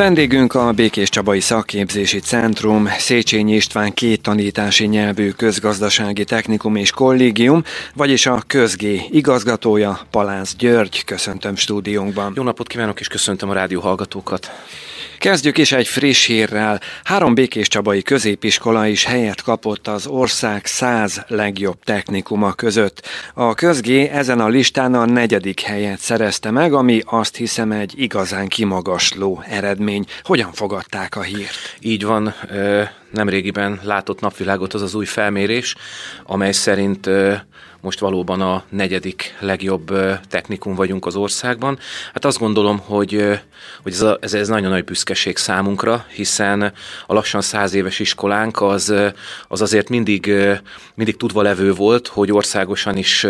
Vendégünk a Békés Csabai Szakképzési Centrum, Széchenyi István két tanítási nyelvű közgazdasági technikum és kollégium, vagyis a közgé igazgatója, Palász György. Köszöntöm stúdiónkban. Jó napot kívánok, és köszöntöm a rádió hallgatókat. Kezdjük is egy friss hírrel. Három Békés Csabai középiskola is helyet kapott az ország száz legjobb technikuma között. A közgé ezen a listán a negyedik helyet szerezte meg, ami azt hiszem egy igazán kimagasló eredmény. Hogyan fogadták a hírt? Így van, nemrégiben látott napvilágot az az új felmérés, amely szerint most valóban a negyedik legjobb technikum vagyunk az országban. Hát azt gondolom, hogy, hogy ez, a, ez, ez nagyon nagy büszkeség számunkra, hiszen a lassan száz éves iskolánk az, az azért mindig, mindig tudva levő volt, hogy országosan is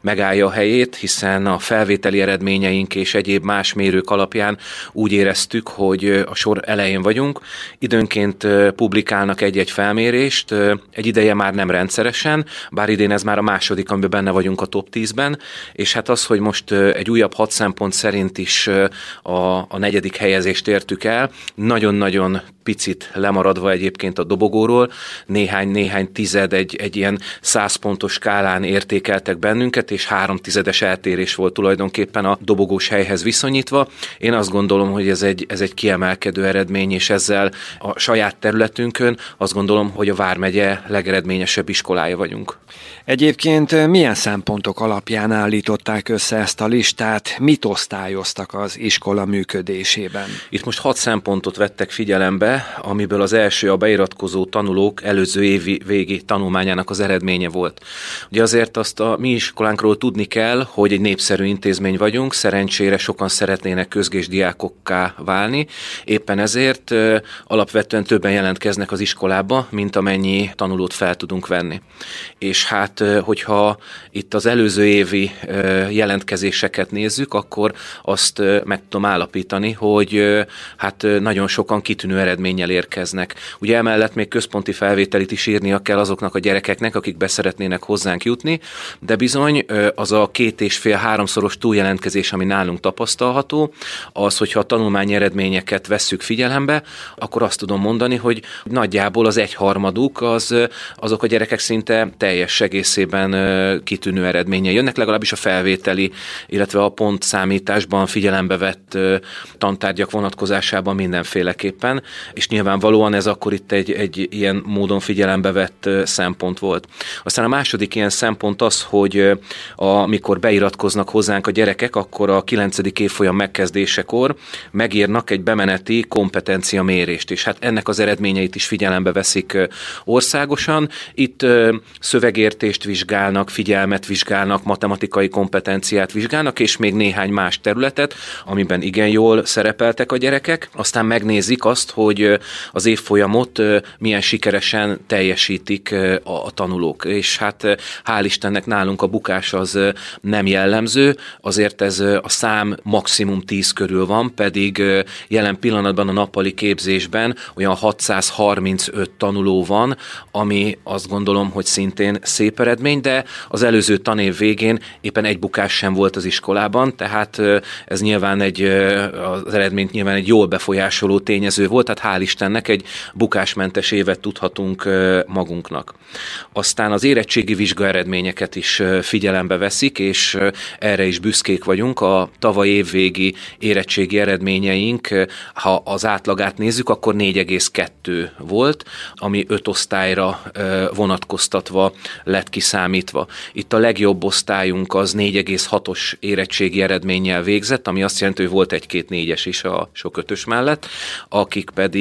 megállja a helyét, hiszen a felvételi eredményeink és egyéb más mérők alapján úgy éreztük, hogy a sor elején vagyunk. Időnként publikálnak egy-egy felmérést, egy ideje már nem rendszeresen, bár idén ez már a második második, amiben benne vagyunk a top 10-ben, és hát az, hogy most egy újabb hat szempont szerint is a, a negyedik helyezést értük el, nagyon-nagyon picit lemaradva egyébként a dobogóról, néhány-néhány tized egy, egy ilyen százpontos skálán értékeltek bennünket, és három tizedes eltérés volt tulajdonképpen a dobogós helyhez viszonyítva. Én azt gondolom, hogy ez egy, ez egy kiemelkedő eredmény, és ezzel a saját területünkön azt gondolom, hogy a Vármegye legeredményesebb iskolája vagyunk. Egyébként milyen szempontok alapján állították össze ezt a listát, mit osztályoztak az iskola működésében? Itt most hat szempontot vettek figyelembe, amiből az első a beiratkozó tanulók előző évi végi tanulmányának az eredménye volt. Ugye azért azt a mi iskolánkról tudni kell, hogy egy népszerű intézmény vagyunk, szerencsére sokan szeretnének közgés diákokká válni, éppen ezért alapvetően többen jelentkeznek az iskolába, mint amennyi tanulót fel tudunk venni. És hát hogyha itt az előző évi jelentkezéseket nézzük, akkor azt meg tudom állapítani, hogy hát nagyon sokan kitűnő eredménnyel érkeznek. Ugye emellett még központi felvételit is írnia kell azoknak a gyerekeknek, akik beszeretnének hozzánk jutni, de bizony az a két és fél háromszoros túljelentkezés, ami nálunk tapasztalható, az, hogyha a tanulmányi eredményeket vesszük figyelembe, akkor azt tudom mondani, hogy nagyjából az egyharmaduk az, azok a gyerekek szinte teljes egészében kitűnő eredménye jönnek, legalábbis a felvételi, illetve a pontszámításban figyelembe vett tantárgyak vonatkozásában mindenféleképpen, és nyilvánvalóan ez akkor itt egy, egy ilyen módon figyelembe vett szempont volt. Aztán a második ilyen szempont az, hogy amikor beiratkoznak hozzánk a gyerekek, akkor a 9. évfolyam megkezdésekor megírnak egy bemeneti kompetencia mérést, és hát ennek az eredményeit is figyelembe veszik országosan. Itt szövegértés értést vizsgálnak, figyelmet vizsgálnak, matematikai kompetenciát vizsgálnak, és még néhány más területet, amiben igen jól szerepeltek a gyerekek. Aztán megnézik azt, hogy az évfolyamot milyen sikeresen teljesítik a tanulók. És hát hál' Istennek nálunk a bukás az nem jellemző, azért ez a szám maximum 10 körül van, pedig jelen pillanatban a nappali képzésben olyan 635 tanuló van, ami azt gondolom, hogy szintén szép eredmény, de az előző tanév végén éppen egy bukás sem volt az iskolában, tehát ez nyilván egy, az eredményt nyilván egy jól befolyásoló tényező volt, tehát hál' Istennek egy bukásmentes évet tudhatunk magunknak. Aztán az érettségi vizsga eredményeket is figyelembe veszik, és erre is büszkék vagyunk. A tavaly évvégi érettségi eredményeink, ha az átlagát nézzük, akkor 4,2 volt, ami öt osztályra vonatkoztatva lett kiszámítva. Itt a legjobb osztályunk az 4,6-os érettségi eredménnyel végzett, ami azt jelenti, hogy volt egy-két négyes is a sok ötös mellett, akik pedig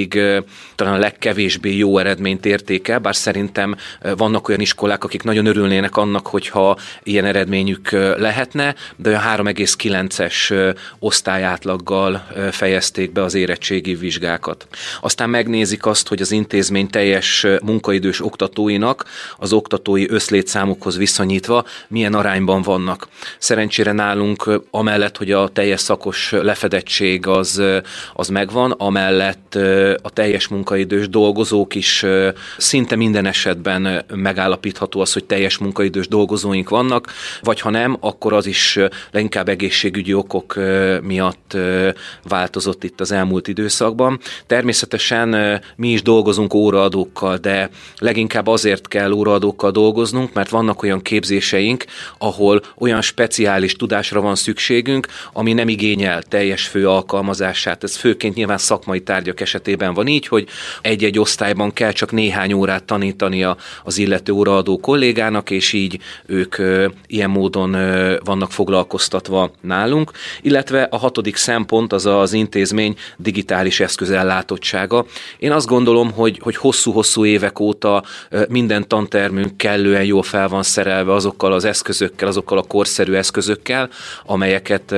talán a legkevésbé jó eredményt érték el, bár szerintem vannak olyan iskolák, akik nagyon örülnének annak, hogyha ilyen eredményük lehetne, de olyan 3,9-es osztályátlaggal fejezték be az érettségi vizsgákat. Aztán megnézik azt, hogy az intézmény teljes munkaidős oktatóinak az oktatói összlét létszámukhoz viszonyítva milyen arányban vannak. Szerencsére nálunk amellett, hogy a teljes szakos lefedettség az, az megvan, amellett a teljes munkaidős dolgozók is szinte minden esetben megállapítható az, hogy teljes munkaidős dolgozóink vannak, vagy ha nem, akkor az is leginkább egészségügyi okok miatt változott itt az elmúlt időszakban. Természetesen mi is dolgozunk óraadókkal, de leginkább azért kell óraadókkal dolgoznunk, mert vannak olyan képzéseink, ahol olyan speciális tudásra van szükségünk, ami nem igényel teljes fő alkalmazását. Ez főként nyilván szakmai tárgyak esetében van így, hogy egy-egy osztályban kell csak néhány órát tanítania az illető óraadó kollégának, és így ők ilyen módon vannak foglalkoztatva nálunk. Illetve a hatodik szempont az az intézmény digitális eszközellátottsága. Én azt gondolom, hogy, hogy hosszú-hosszú évek óta minden tantermünk kellően jól fel van szerelve azokkal az eszközökkel, azokkal a korszerű eszközökkel, amelyeket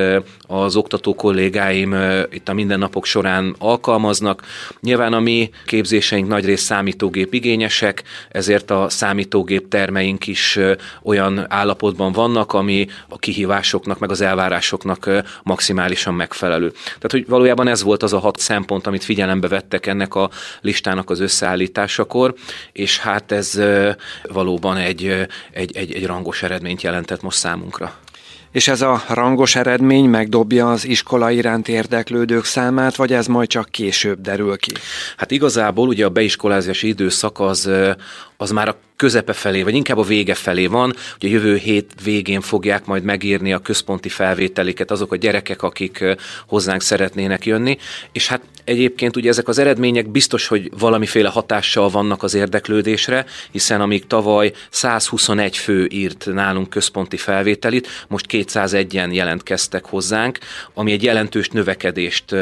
az oktató kollégáim itt a mindennapok során alkalmaznak. Nyilván a mi képzéseink nagyrészt számítógép igényesek, ezért a számítógép termeink is olyan állapotban vannak, ami a kihívásoknak, meg az elvárásoknak maximálisan megfelelő. Tehát, hogy valójában ez volt az a hat szempont, amit figyelembe vettek ennek a listának az összeállításakor, és hát ez valóban egy, egy, egy, egy rangos eredményt jelentett most számunkra. És ez a rangos eredmény megdobja az iskola iránt érdeklődők számát, vagy ez majd csak később derül ki? Hát igazából ugye a beiskolázási időszak az, az már a közepe felé, vagy inkább a vége felé van. Ugye jövő hét végén fogják majd megírni a központi felvételiket azok a gyerekek, akik hozzánk szeretnének jönni, és hát egyébként ugye ezek az eredmények biztos, hogy valamiféle hatással vannak az érdeklődésre, hiszen amíg tavaly 121 fő írt nálunk központi felvételit, most 201-en jelentkeztek hozzánk, ami egy jelentős növekedést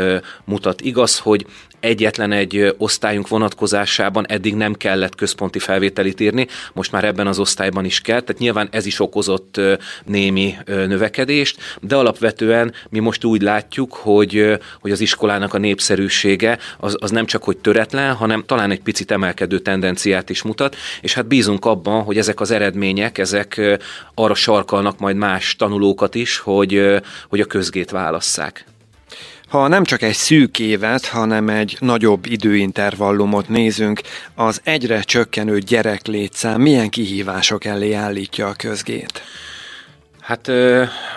mutat. Igaz, hogy egyetlen egy osztályunk vonatkozásában eddig nem kellett központi felvételit írni, most már ebben az osztályban is kell, tehát nyilván ez is okozott némi növekedést, de alapvetően mi most úgy látjuk, hogy, hogy az iskolának a népszerűsége az, az nem csak hogy töretlen, hanem talán egy picit emelkedő tendenciát is mutat, és hát bízunk abban, hogy ezek az eredmények, ezek arra sarkalnak majd más tanulókat is, hogy, hogy a közgét válasszák. Ha nem csak egy szűk évet, hanem egy nagyobb időintervallumot nézünk, az egyre csökkenő gyereklétszám milyen kihívások elé állítja a közgét? Hát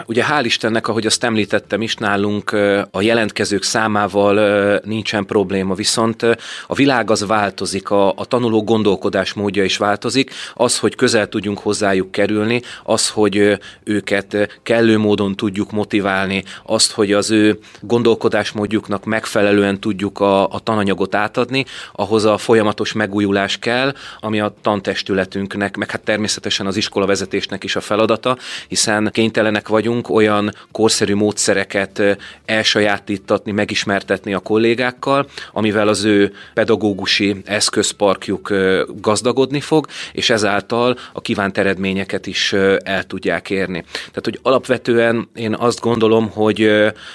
ugye hál' Istennek, ahogy azt említettem is, nálunk a jelentkezők számával nincsen probléma, viszont a világ az változik, a, a tanuló gondolkodás módja is változik, az, hogy közel tudjunk hozzájuk kerülni, az, hogy őket kellő módon tudjuk motiválni, azt, hogy az ő gondolkodásmódjuknak megfelelően tudjuk a, a tananyagot átadni, ahhoz a folyamatos megújulás kell, ami a tantestületünknek, meg hát természetesen az iskolavezetésnek is a feladata, hiszen hiszen kénytelenek vagyunk olyan korszerű módszereket elsajátítatni, megismertetni a kollégákkal, amivel az ő pedagógusi eszközparkjuk gazdagodni fog, és ezáltal a kívánt eredményeket is el tudják érni. Tehát, hogy alapvetően én azt gondolom, hogy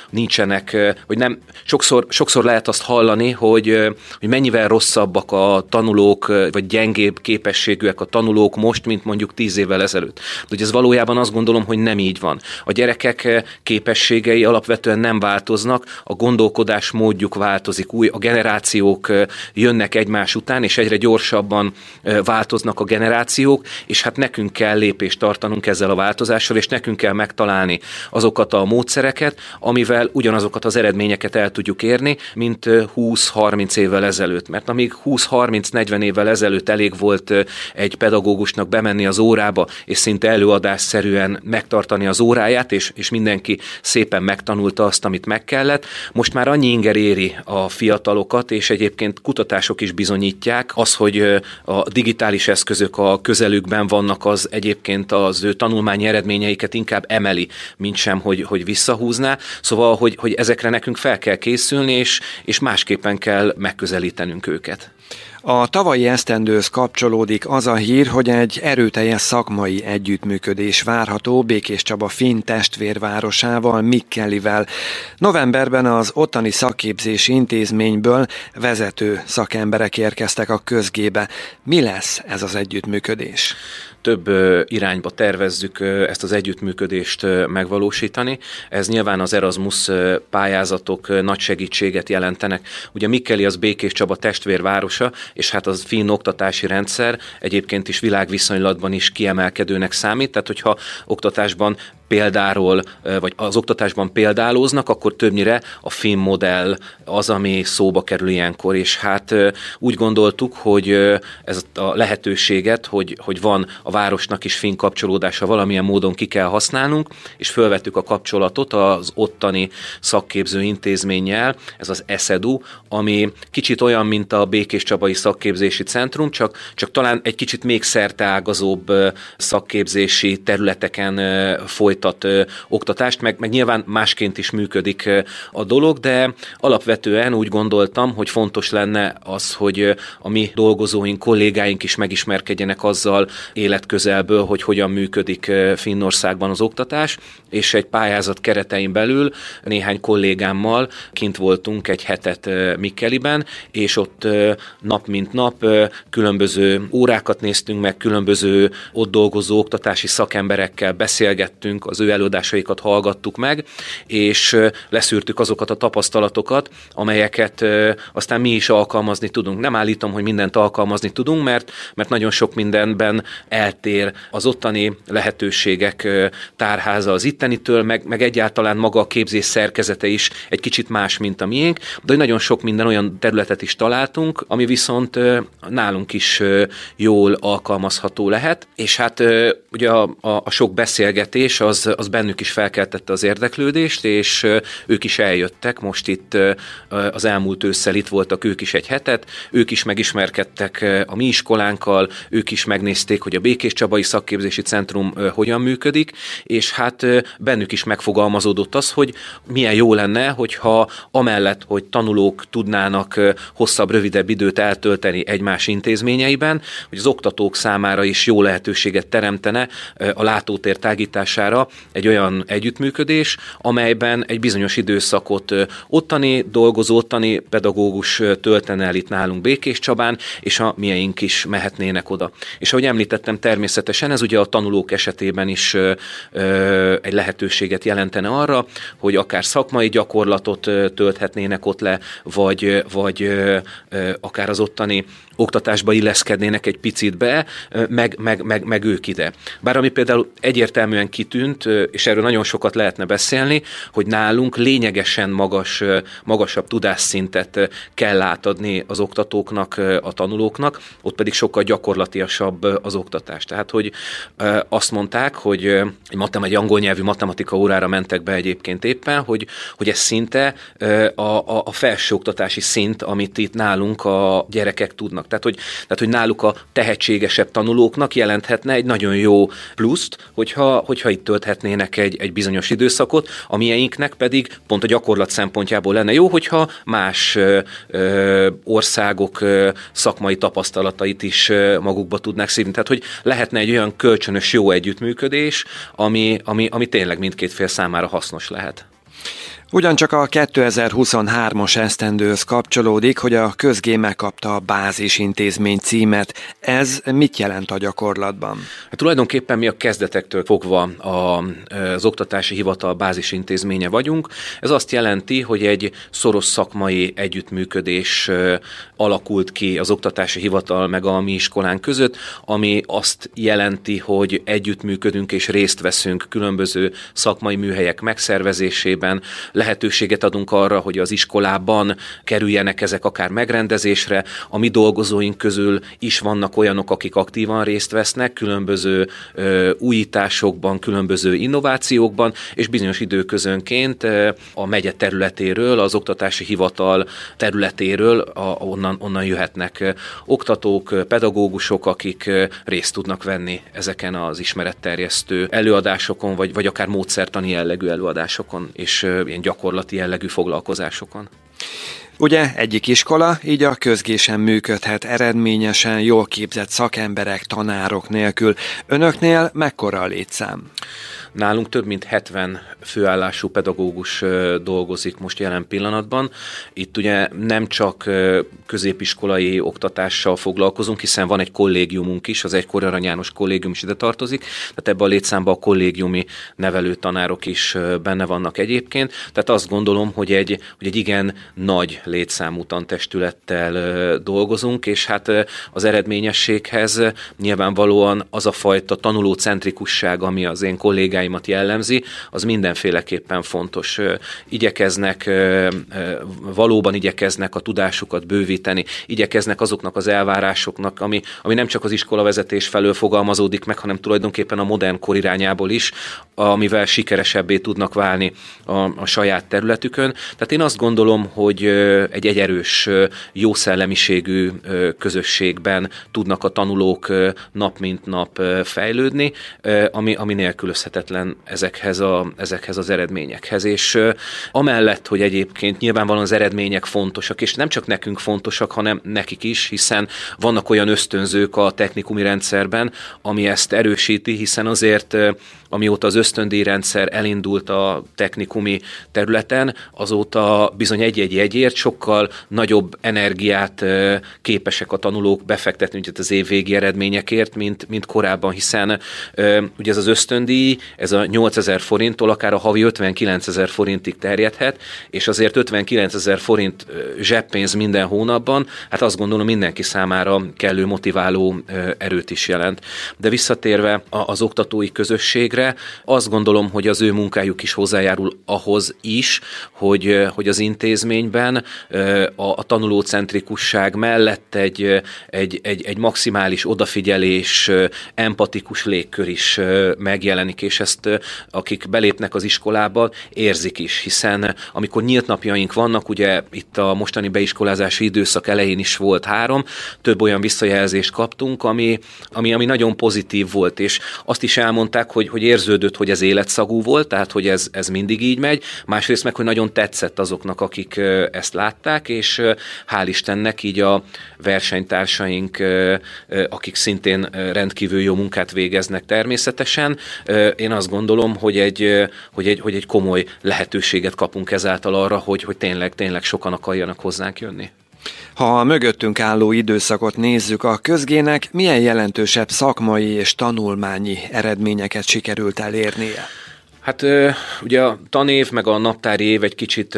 nincsenek, hogy nem, sokszor, sokszor lehet azt hallani, hogy, hogy mennyivel rosszabbak a tanulók, vagy gyengébb képességűek a tanulók most, mint mondjuk tíz évvel ezelőtt. De hogy ez valójában azt gondolom, hogy nem így van. A gyerekek eh, képességei alapvetően nem változnak, a gondolkodás módjuk változik, új, a generációk eh, jönnek egymás után, és egyre gyorsabban eh, változnak a generációk, és hát nekünk kell lépést tartanunk ezzel a változással, és nekünk kell megtalálni azokat a módszereket, amivel ugyanazokat az eredményeket el tudjuk érni, mint 20-30 évvel ezelőtt. Mert amíg 20-30-40 évvel ezelőtt elég volt egy pedagógusnak bemenni az órába, és szinte előadásszerűen meg megtartani az óráját, és, és mindenki szépen megtanulta azt, amit meg kellett. Most már annyi inger éri a fiatalokat, és egyébként kutatások is bizonyítják, az, hogy a digitális eszközök a közelükben vannak, az egyébként az ő tanulmányi eredményeiket inkább emeli, mint sem, hogy, hogy visszahúzná. Szóval, hogy, hogy ezekre nekünk fel kell készülni, és, és másképpen kell megközelítenünk őket. A tavalyi esztendőhöz kapcsolódik az a hír, hogy egy erőteljes szakmai együttműködés várható Békés Csaba finn testvérvárosával, Mikkelivel. Novemberben az ottani szakképzési intézményből vezető szakemberek érkeztek a közgébe. Mi lesz ez az együttműködés? Több irányba tervezzük ezt az együttműködést megvalósítani. Ez nyilván az Erasmus pályázatok nagy segítséget jelentenek. Ugye Mikkeli az Békés Csaba testvérvárosa, és hát az finn oktatási rendszer egyébként is világviszonylatban is kiemelkedőnek számít, tehát hogyha oktatásban példáról, vagy az oktatásban példálóznak, akkor többnyire a film modell az, ami szóba kerül ilyenkor, és hát úgy gondoltuk, hogy ez a lehetőséget, hogy, hogy van a városnak is finn kapcsolódása valamilyen módon ki kell használnunk, és felvettük a kapcsolatot az ottani szakképző intézménnyel, ez az ESEDU, ami kicsit olyan, mint a Békés Csabai Szakképzési Centrum, csak, csak talán egy kicsit még szerteágazóbb szakképzési területeken folyt folytat ö, oktatást, meg, meg nyilván másként is működik ö, a dolog, de alapvetően úgy gondoltam, hogy fontos lenne az, hogy ö, a mi dolgozóink, kollégáink is megismerkedjenek azzal életközelből, hogy hogyan működik ö, Finnországban az oktatás, és egy pályázat keretein belül néhány kollégámmal kint voltunk egy hetet Mikkeliben, és ott nap mint nap különböző órákat néztünk meg, különböző ott dolgozó oktatási szakemberekkel beszélgettünk, az ő előadásaikat hallgattuk meg, és leszűrtük azokat a tapasztalatokat, amelyeket aztán mi is alkalmazni tudunk. Nem állítom, hogy mindent alkalmazni tudunk, mert, mert nagyon sok mindenben eltér az ottani lehetőségek tárháza az ittenitől, meg, meg egyáltalán maga a képzés szerkezete is egy kicsit más, mint a miénk, de nagyon sok minden olyan területet is találtunk, ami viszont nálunk is jól alkalmazható lehet, és hát ugye a, a, a sok beszélgetés az az, az bennük is felkeltette az érdeklődést, és ők is eljöttek, most itt az elmúlt ősszel itt voltak ők is egy hetet, ők is megismerkedtek a mi iskolánkkal, ők is megnézték, hogy a Békés Csabai Szakképzési Centrum hogyan működik, és hát bennük is megfogalmazódott az, hogy milyen jó lenne, hogyha amellett, hogy tanulók tudnának hosszabb, rövidebb időt eltölteni egymás intézményeiben, hogy az oktatók számára is jó lehetőséget teremtene a látótér tágítására, egy olyan együttműködés, amelyben egy bizonyos időszakot ottani dolgozó, ottani pedagógus töltene el itt nálunk Békés Csabán, és a mieink is mehetnének oda. És ahogy említettem, természetesen ez ugye a tanulók esetében is egy lehetőséget jelentene arra, hogy akár szakmai gyakorlatot tölthetnének ott le, vagy, vagy akár az ottani oktatásba illeszkednének egy picit be, meg, meg, meg, meg ők ide. Bár ami például egyértelműen kitűnt, és erről nagyon sokat lehetne beszélni, hogy nálunk lényegesen magas, magasabb tudásszintet kell átadni az oktatóknak, a tanulóknak, ott pedig sokkal gyakorlatiasabb az oktatás. Tehát, hogy azt mondták, hogy egy, matem, egy angol nyelvű matematika órára mentek be egyébként éppen, hogy, hogy ez szinte a, a, a felsőoktatási szint, amit itt nálunk a gyerekek tudnak tanulóknak. Tehát hogy, tehát, hogy náluk a tehetségesebb tanulóknak jelenthetne egy nagyon jó pluszt, hogyha, hogyha itt tölthetnének egy, egy bizonyos időszakot, a mieinknek pedig pont a gyakorlat szempontjából lenne jó, hogyha más ö, ö, országok ö, szakmai tapasztalatait is ö, magukba tudnák szívni. Tehát, hogy lehetne egy olyan kölcsönös jó együttműködés, ami, ami, ami tényleg mindkét fél számára hasznos lehet. Ugyancsak a 2023-as esztendőhöz kapcsolódik, hogy a közgé megkapta a bázisintézmény címet. Ez mit jelent a gyakorlatban? Hát tulajdonképpen mi a kezdetektől fogva a, az oktatási hivatal bázisintézménye vagyunk. Ez azt jelenti, hogy egy szoros szakmai együttműködés alakult ki az oktatási hivatal meg a mi iskolán között, ami azt jelenti, hogy együttműködünk és részt veszünk különböző szakmai műhelyek megszervezésében, lehetőséget adunk arra, hogy az iskolában kerüljenek ezek akár megrendezésre. A mi dolgozóink közül is vannak olyanok, akik aktívan részt vesznek különböző ö, újításokban, különböző innovációkban, és bizonyos időközönként a megye területéről, az oktatási hivatal területéről a, onnan, onnan jöhetnek oktatók, pedagógusok, akik részt tudnak venni ezeken az ismeretterjesztő előadásokon, vagy, vagy akár módszertani jellegű előadásokon, és ilyen gyakorlati jellegű foglalkozásokon. Ugye egyik iskola, így a közgésen működhet eredményesen, jól képzett szakemberek, tanárok nélkül. Önöknél mekkora a létszám? Nálunk több mint 70 főállású pedagógus dolgozik most jelen pillanatban. Itt ugye nem csak középiskolai oktatással foglalkozunk, hiszen van egy kollégiumunk is, az egykori Arany János kollégium is ide tartozik, tehát ebbe a létszámba a kollégiumi nevelő tanárok is benne vannak egyébként. Tehát azt gondolom, hogy egy, hogy egy igen nagy létszámú tantestülettel dolgozunk, és hát az eredményességhez nyilvánvalóan az a fajta tanulócentrikusság, ami az én kollégáim kollégáimat jellemzi, az mindenféleképpen fontos. Igyekeznek, valóban igyekeznek a tudásukat bővíteni, igyekeznek azoknak az elvárásoknak, ami, ami nem csak az iskolavezetés felől fogalmazódik meg, hanem tulajdonképpen a modern kor irányából is, amivel sikeresebbé tudnak válni a, a saját területükön. Tehát én azt gondolom, hogy egy egyerős, jó szellemiségű közösségben tudnak a tanulók nap mint nap fejlődni, ami, ami nélkülözhetetlen ezekhez, a, ezekhez az eredményekhez. És amellett, hogy egyébként nyilvánvalóan az eredmények fontosak, és nem csak nekünk fontosak, hanem nekik is, hiszen vannak olyan ösztönzők a technikumi rendszerben, ami ezt erősíti, hiszen azért amióta az ösztöndíjrendszer elindult a technikumi területen, azóta bizony egy-egy jegyért sokkal nagyobb energiát képesek a tanulók befektetni mint az év eredményekért, mint, mint korábban, hiszen ugye ez az ösztöndíj, ez a 8000 forinttól akár a havi 59 ezer forintig terjedhet, és azért 59 ezer forint zseppénz minden hónapban, hát azt gondolom mindenki számára kellő motiváló erőt is jelent. De visszatérve az oktatói közösségre. Azt gondolom, hogy az ő munkájuk is hozzájárul ahhoz is, hogy, hogy az intézményben a, a tanulócentrikusság mellett egy, egy, egy, egy maximális odafigyelés, empatikus légkör is megjelenik, és ezt akik belépnek az iskolába, érzik is, hiszen amikor nyílt napjaink vannak, ugye itt a mostani beiskolázási időszak elején is volt három, több olyan visszajelzést kaptunk, ami, ami, ami nagyon pozitív volt, és azt is elmondták, hogy, hogy érződött, hogy ez életszagú volt, tehát hogy ez, ez mindig így megy, másrészt meg, hogy nagyon tetszett azoknak, akik ezt látták, és hál' Istennek így a versenytársaink, akik szintén rendkívül jó munkát végeznek természetesen, én azt gondolom, hogy egy, hogy egy, hogy egy komoly lehetőséget kapunk ezáltal arra, hogy, hogy tényleg, tényleg sokan akarjanak hozzánk jönni. Ha a mögöttünk álló időszakot nézzük, a közgének milyen jelentősebb szakmai és tanulmányi eredményeket sikerült elérnie? Hát ugye a tanév meg a naptári év egy kicsit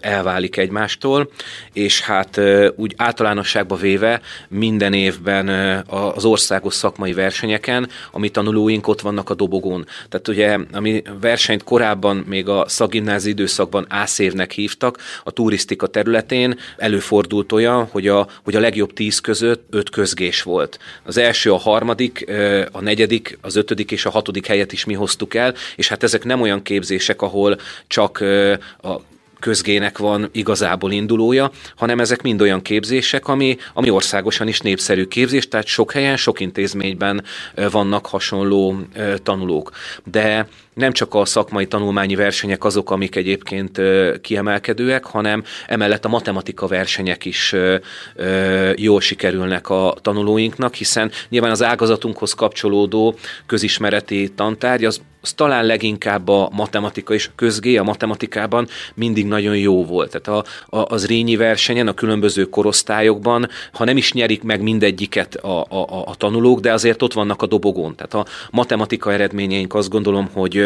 elválik egymástól, és hát úgy általánosságba véve minden évben az országos szakmai versenyeken, ami tanulóink ott vannak a dobogón. Tehát ugye, ami versenyt korábban még a szagimnázi időszakban ászévnek hívtak, a turisztika területén előfordult olyan, hogy a, hogy a legjobb tíz között öt közgés volt. Az első, a harmadik, a negyedik, az ötödik és a hatodik helyet is mi hoztuk el, és és hát ezek nem olyan képzések, ahol csak a közgének van igazából indulója, hanem ezek mind olyan képzések, ami, ami országosan is népszerű képzés, tehát sok helyen, sok intézményben vannak hasonló tanulók. De nem csak a szakmai tanulmányi versenyek azok, amik egyébként kiemelkedőek, hanem emellett a matematika versenyek is jól sikerülnek a tanulóinknak, hiszen nyilván az ágazatunkhoz kapcsolódó közismereti tantárgy az az talán leginkább a matematika és a közgé a matematikában mindig nagyon jó volt. Tehát a, a, az Rényi versenyen, a különböző korosztályokban, ha nem is nyerik meg mindegyiket a, a, a tanulók, de azért ott vannak a dobogón. Tehát a matematika eredményeink azt gondolom, hogy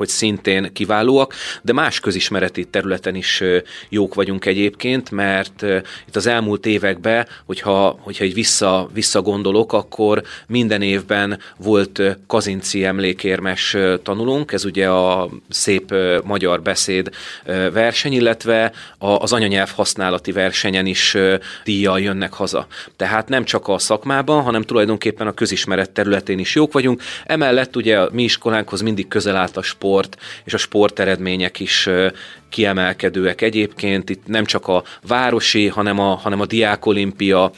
hogy szintén kiválóak, de más közismereti területen is jók vagyunk egyébként, mert itt az elmúlt években, hogyha, hogyha egy vissza, visszagondolok, akkor minden évben volt kazinci emlékérmes tanulónk, ez ugye a szép magyar beszéd verseny, illetve az anyanyelv használati versenyen is díjjal jönnek haza. Tehát nem csak a szakmában, hanem tulajdonképpen a közismeret területén is jók vagyunk. Emellett ugye a mi iskolánkhoz mindig közel állt a sport, sport, és a sporteredmények is kiemelkedőek egyébként. Itt nem csak a városi, hanem a, hanem a diákolimpia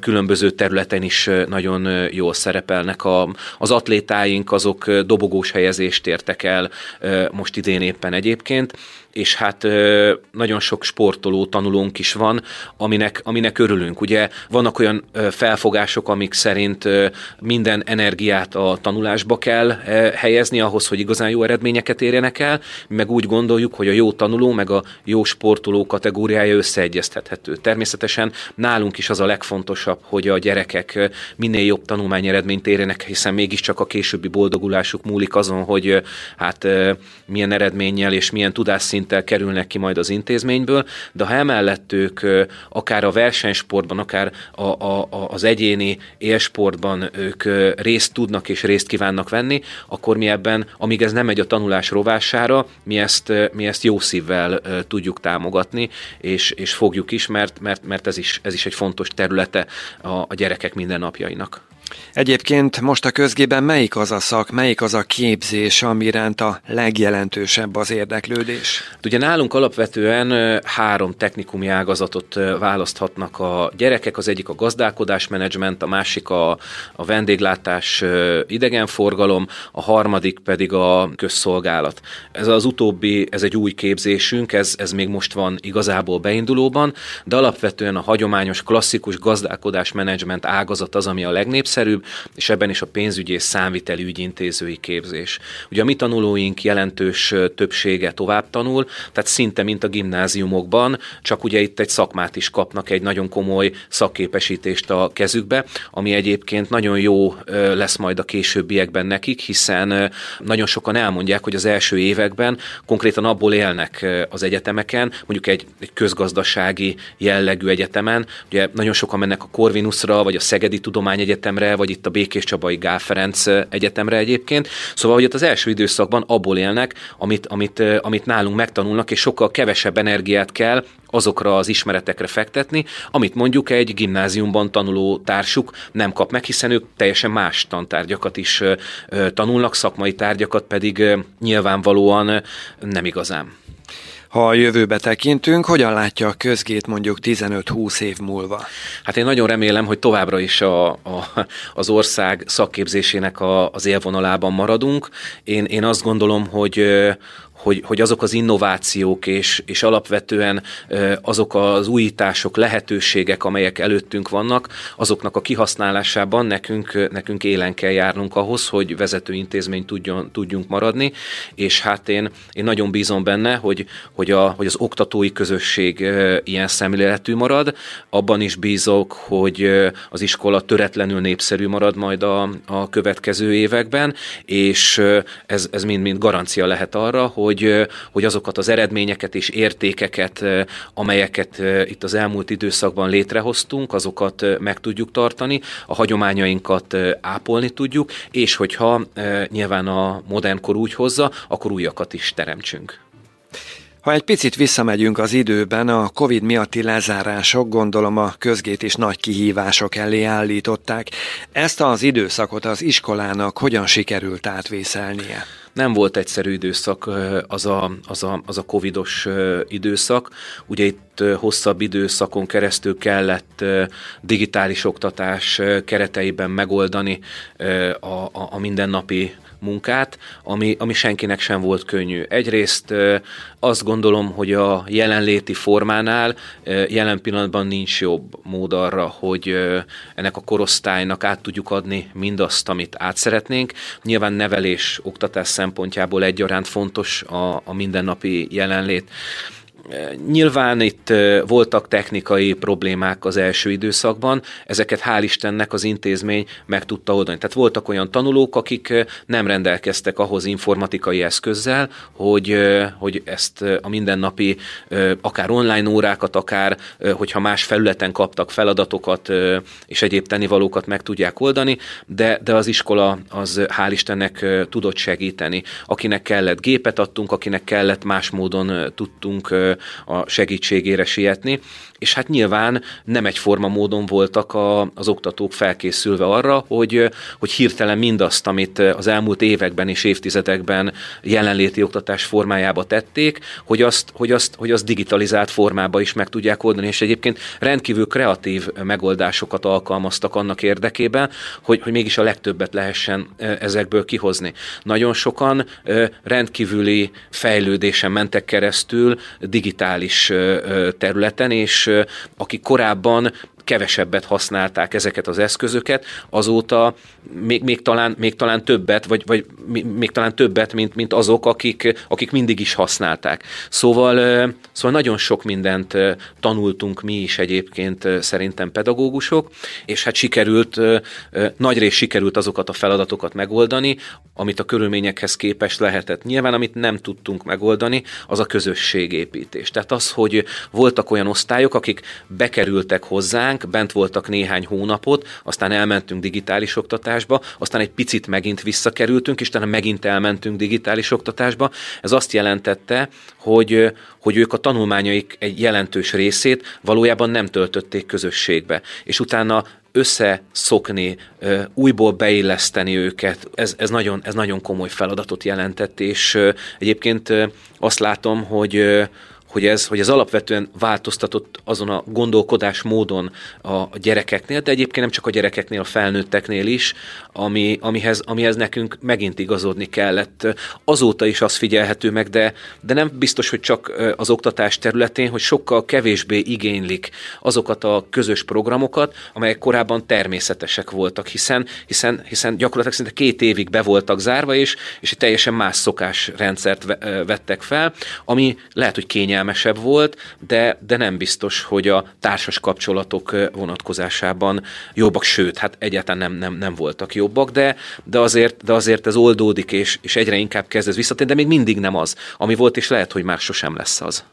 különböző területen is nagyon jól szerepelnek. A, az atlétáink azok dobogós helyezést értek el most idén éppen egyébként, és hát nagyon sok sportoló tanulónk is van, aminek, aminek örülünk. Ugye vannak olyan felfogások, amik szerint minden energiát a tanulásba kell helyezni ahhoz, hogy igazán jó eredményeket érjenek el, meg úgy gondoljuk, hogy a jó tanuló meg a jó sportoló kategóriája összeegyeztethető. Természetesen nálunk is az a legfontosabb, hogy a gyerekek minél jobb tanulmányeredményt érjenek, hiszen mégiscsak a későbbi boldogulásuk múlik azon, hogy hát milyen eredménnyel és milyen tudásszinttel kerülnek ki majd az intézményből, de ha emellett ők akár a versenysportban, akár a, a, a, az egyéni élsportban ők részt tudnak és részt kívánnak venni, akkor mi ebben, amíg ez nem megy a tanulás rovására, mi ezt, mi ezt jó szívvel tudjuk támogatni, és, és fogjuk is, mert, mert, mert ez, is, ez is egy fontos területe a, a gyerekek mindennapjainak. Egyébként most a közgében melyik az a szak, melyik az a képzés, ami iránt a legjelentősebb az érdeklődés? Ugye nálunk alapvetően három technikumi ágazatot választhatnak a gyerekek, az egyik a gazdálkodásmenedzsment, a másik a, a vendéglátás idegenforgalom, a harmadik pedig a közszolgálat. Ez az utóbbi, ez egy új képzésünk, ez, ez még most van igazából beindulóban, de alapvetően a hagyományos, klasszikus gazdálkodásmenedzsment ágazat az, ami a legnépszerűbb, népszerűbb, és ebben is a pénzügyi és számviteli ügyintézői képzés. Ugye a mi tanulóink jelentős többsége tovább tanul, tehát szinte mint a gimnáziumokban, csak ugye itt egy szakmát is kapnak, egy nagyon komoly szakképesítést a kezükbe, ami egyébként nagyon jó lesz majd a későbbiekben nekik, hiszen nagyon sokan elmondják, hogy az első években konkrétan abból élnek az egyetemeken, mondjuk egy, egy közgazdasági jellegű egyetemen, ugye nagyon sokan mennek a Corvinusra, vagy a Szegedi Tudományegyetemre, Egyetemre, vagy itt a Békés Csabai Gál Ferenc Egyetemre egyébként. Szóval, hogy ott az első időszakban abból élnek, amit, amit, amit nálunk megtanulnak, és sokkal kevesebb energiát kell azokra az ismeretekre fektetni, amit mondjuk egy gimnáziumban tanuló társuk nem kap meg, hiszen ők teljesen más tantárgyakat is tanulnak, szakmai tárgyakat pedig nyilvánvalóan nem igazán. Ha a jövőbe tekintünk, hogyan látja a közgét mondjuk 15-20 év múlva? Hát én nagyon remélem, hogy továbbra is a, a, az ország szakképzésének a, az élvonalában maradunk. Én, én azt gondolom, hogy, hogy, hogy azok az innovációk és, és alapvetően azok az újítások, lehetőségek, amelyek előttünk vannak, azoknak a kihasználásában nekünk, nekünk élen kell járnunk ahhoz, hogy vezető intézmény tudjon, tudjunk maradni, és hát én, én nagyon bízom benne, hogy, hogy, a, hogy az oktatói közösség ilyen szemléletű marad, abban is bízok, hogy az iskola töretlenül népszerű marad majd a, a következő években, és ez, ez mind-mind garancia lehet arra, hogy hogy, hogy azokat az eredményeket és értékeket, amelyeket itt az elmúlt időszakban létrehoztunk, azokat meg tudjuk tartani, a hagyományainkat ápolni tudjuk, és hogyha nyilván a modern kor úgy hozza, akkor újakat is teremtsünk. Ha egy picit visszamegyünk az időben, a Covid miatti lezárások gondolom a közgét is nagy kihívások elé állították. Ezt az időszakot az iskolának hogyan sikerült átvészelnie? Nem volt egyszerű időszak az a, az a, az a covidos időszak. Ugye itt hosszabb időszakon keresztül kellett digitális oktatás kereteiben megoldani a, a, a mindennapi munkát, ami, ami senkinek sem volt könnyű. Egyrészt azt gondolom, hogy a jelenléti formánál jelen pillanatban nincs jobb mód arra, hogy ennek a korosztálynak át tudjuk adni mindazt, amit át szeretnénk. Nyilván nevelés, oktatás szempontjából egyaránt fontos a, a mindennapi jelenlét. Nyilván itt voltak technikai problémák az első időszakban, ezeket hál' Istennek az intézmény meg tudta oldani. Tehát voltak olyan tanulók, akik nem rendelkeztek ahhoz informatikai eszközzel, hogy, hogy ezt a mindennapi, akár online órákat, akár hogyha más felületen kaptak feladatokat és egyéb tennivalókat meg tudják oldani, de, de az iskola az hál' Istennek tudott segíteni. Akinek kellett gépet adtunk, akinek kellett más módon tudtunk a segítségére sietni, és hát nyilván nem egyforma módon voltak a, az oktatók felkészülve arra, hogy, hogy hirtelen mindazt, amit az elmúlt években és évtizedekben jelenléti oktatás formájába tették, hogy azt, hogy azt, hogy azt digitalizált formába is meg tudják oldani, és egyébként rendkívül kreatív megoldásokat alkalmaztak annak érdekében, hogy, hogy mégis a legtöbbet lehessen ezekből kihozni. Nagyon sokan rendkívüli fejlődésen mentek keresztül digitális területen, és akik korábban kevesebbet használták ezeket az eszközöket, azóta még, még, talán, még talán többet, vagy, vagy még talán többet, mint, mint azok, akik, akik mindig is használták. Szóval, szóval nagyon sok mindent tanultunk mi is egyébként szerintem pedagógusok, és hát sikerült, nagy rész sikerült azokat a feladatokat megoldani, amit a körülményekhez képest lehetett. Nyilván, amit nem tudtunk megoldani, az a közösségépítés. Tehát az, hogy voltak olyan osztályok, akik bekerültek hozzánk, hozzánk, bent voltak néhány hónapot, aztán elmentünk digitális oktatásba, aztán egy picit megint visszakerültünk, és utána megint elmentünk digitális oktatásba. Ez azt jelentette, hogy, hogy ők a tanulmányaik egy jelentős részét valójában nem töltötték közösségbe. És utána összeszokni, újból beilleszteni őket, ez, ez, nagyon, ez nagyon komoly feladatot jelentett, és egyébként azt látom, hogy hogy ez, hogy ez alapvetően változtatott azon a gondolkodás módon a gyerekeknél, de egyébként nem csak a gyerekeknél, a felnőtteknél is, ami, amihez, amihez nekünk megint igazodni kellett. Azóta is az figyelhető meg, de, de nem biztos, hogy csak az oktatás területén, hogy sokkal kevésbé igénylik azokat a közös programokat, amelyek korábban természetesek voltak, hiszen, hiszen, hiszen gyakorlatilag szinte két évig be voltak zárva, és, és teljesen más szokásrendszert vettek fel, ami lehet, hogy kényelmes kényelmesebb volt, de, de nem biztos, hogy a társas kapcsolatok vonatkozásában jobbak, sőt, hát egyáltalán nem, nem, nem voltak jobbak, de, de, azért, de azért ez oldódik, és, és egyre inkább kezd ez visszatérni, de még mindig nem az, ami volt, és lehet, hogy már sosem lesz az.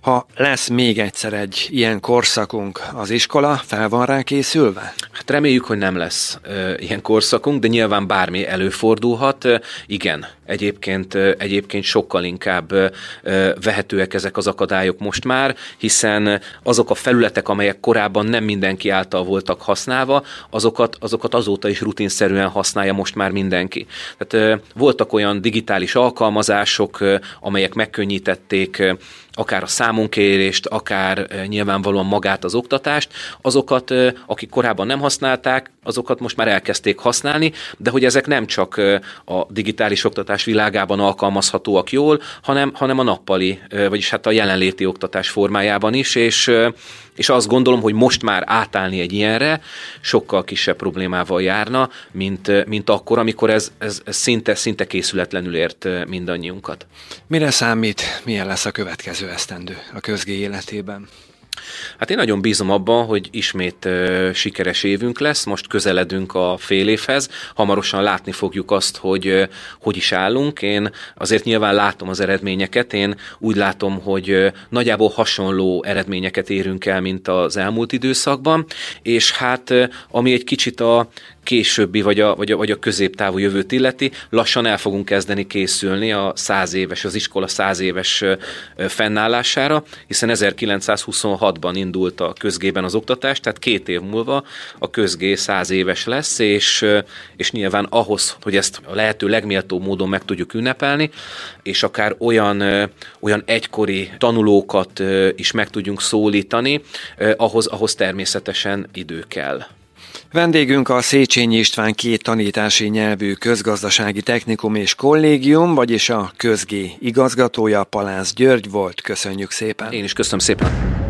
Ha lesz még egyszer egy ilyen korszakunk, az iskola fel van rá készülve? Hát reméljük, hogy nem lesz e, ilyen korszakunk, de nyilván bármi előfordulhat. E, igen, egyébként, egyébként sokkal inkább vehetőek ezek az akadályok most már, hiszen azok a felületek, amelyek korábban nem mindenki által voltak használva, azokat, azokat azóta is rutinszerűen használja most már mindenki. Tehát voltak olyan digitális alkalmazások, amelyek megkönnyítették akár a számonkérést, akár nyilvánvalóan magát az oktatást, azokat, akik korábban nem használták, azokat most már elkezdték használni, de hogy ezek nem csak a digitális oktatás világában alkalmazhatóak jól, hanem, hanem a nappali, vagyis hát a jelenléti oktatás formájában is, és, és azt gondolom, hogy most már átállni egy ilyenre sokkal kisebb problémával járna, mint, mint akkor, amikor ez, ez, ez szinte, szinte készületlenül ért mindannyiunkat. Mire számít, milyen lesz a következő esztendő a közgé életében? Hát én nagyon bízom abban, hogy ismét uh, sikeres évünk lesz, most közeledünk a fél évhez, hamarosan látni fogjuk azt, hogy uh, hogy is állunk. Én azért nyilván látom az eredményeket, én úgy látom, hogy uh, nagyjából hasonló eredményeket érünk el, mint az elmúlt időszakban, és hát uh, ami egy kicsit a későbbi vagy a, vagy, a, vagy a középtávú jövőt illeti, lassan el fogunk kezdeni készülni a száz éves, az iskola száz éves fennállására, hiszen 1926-ban indult a közgében az oktatás, tehát két év múlva a közgé száz éves lesz, és, és nyilván ahhoz, hogy ezt a lehető legméltóbb módon meg tudjuk ünnepelni, és akár olyan, olyan egykori tanulókat is meg tudjunk szólítani, ahhoz, ahhoz természetesen idő kell. Vendégünk a Széchenyi István két tanítási nyelvű közgazdasági technikum és kollégium, vagyis a közgé igazgatója Palász György volt. Köszönjük szépen. Én is köszönöm szépen.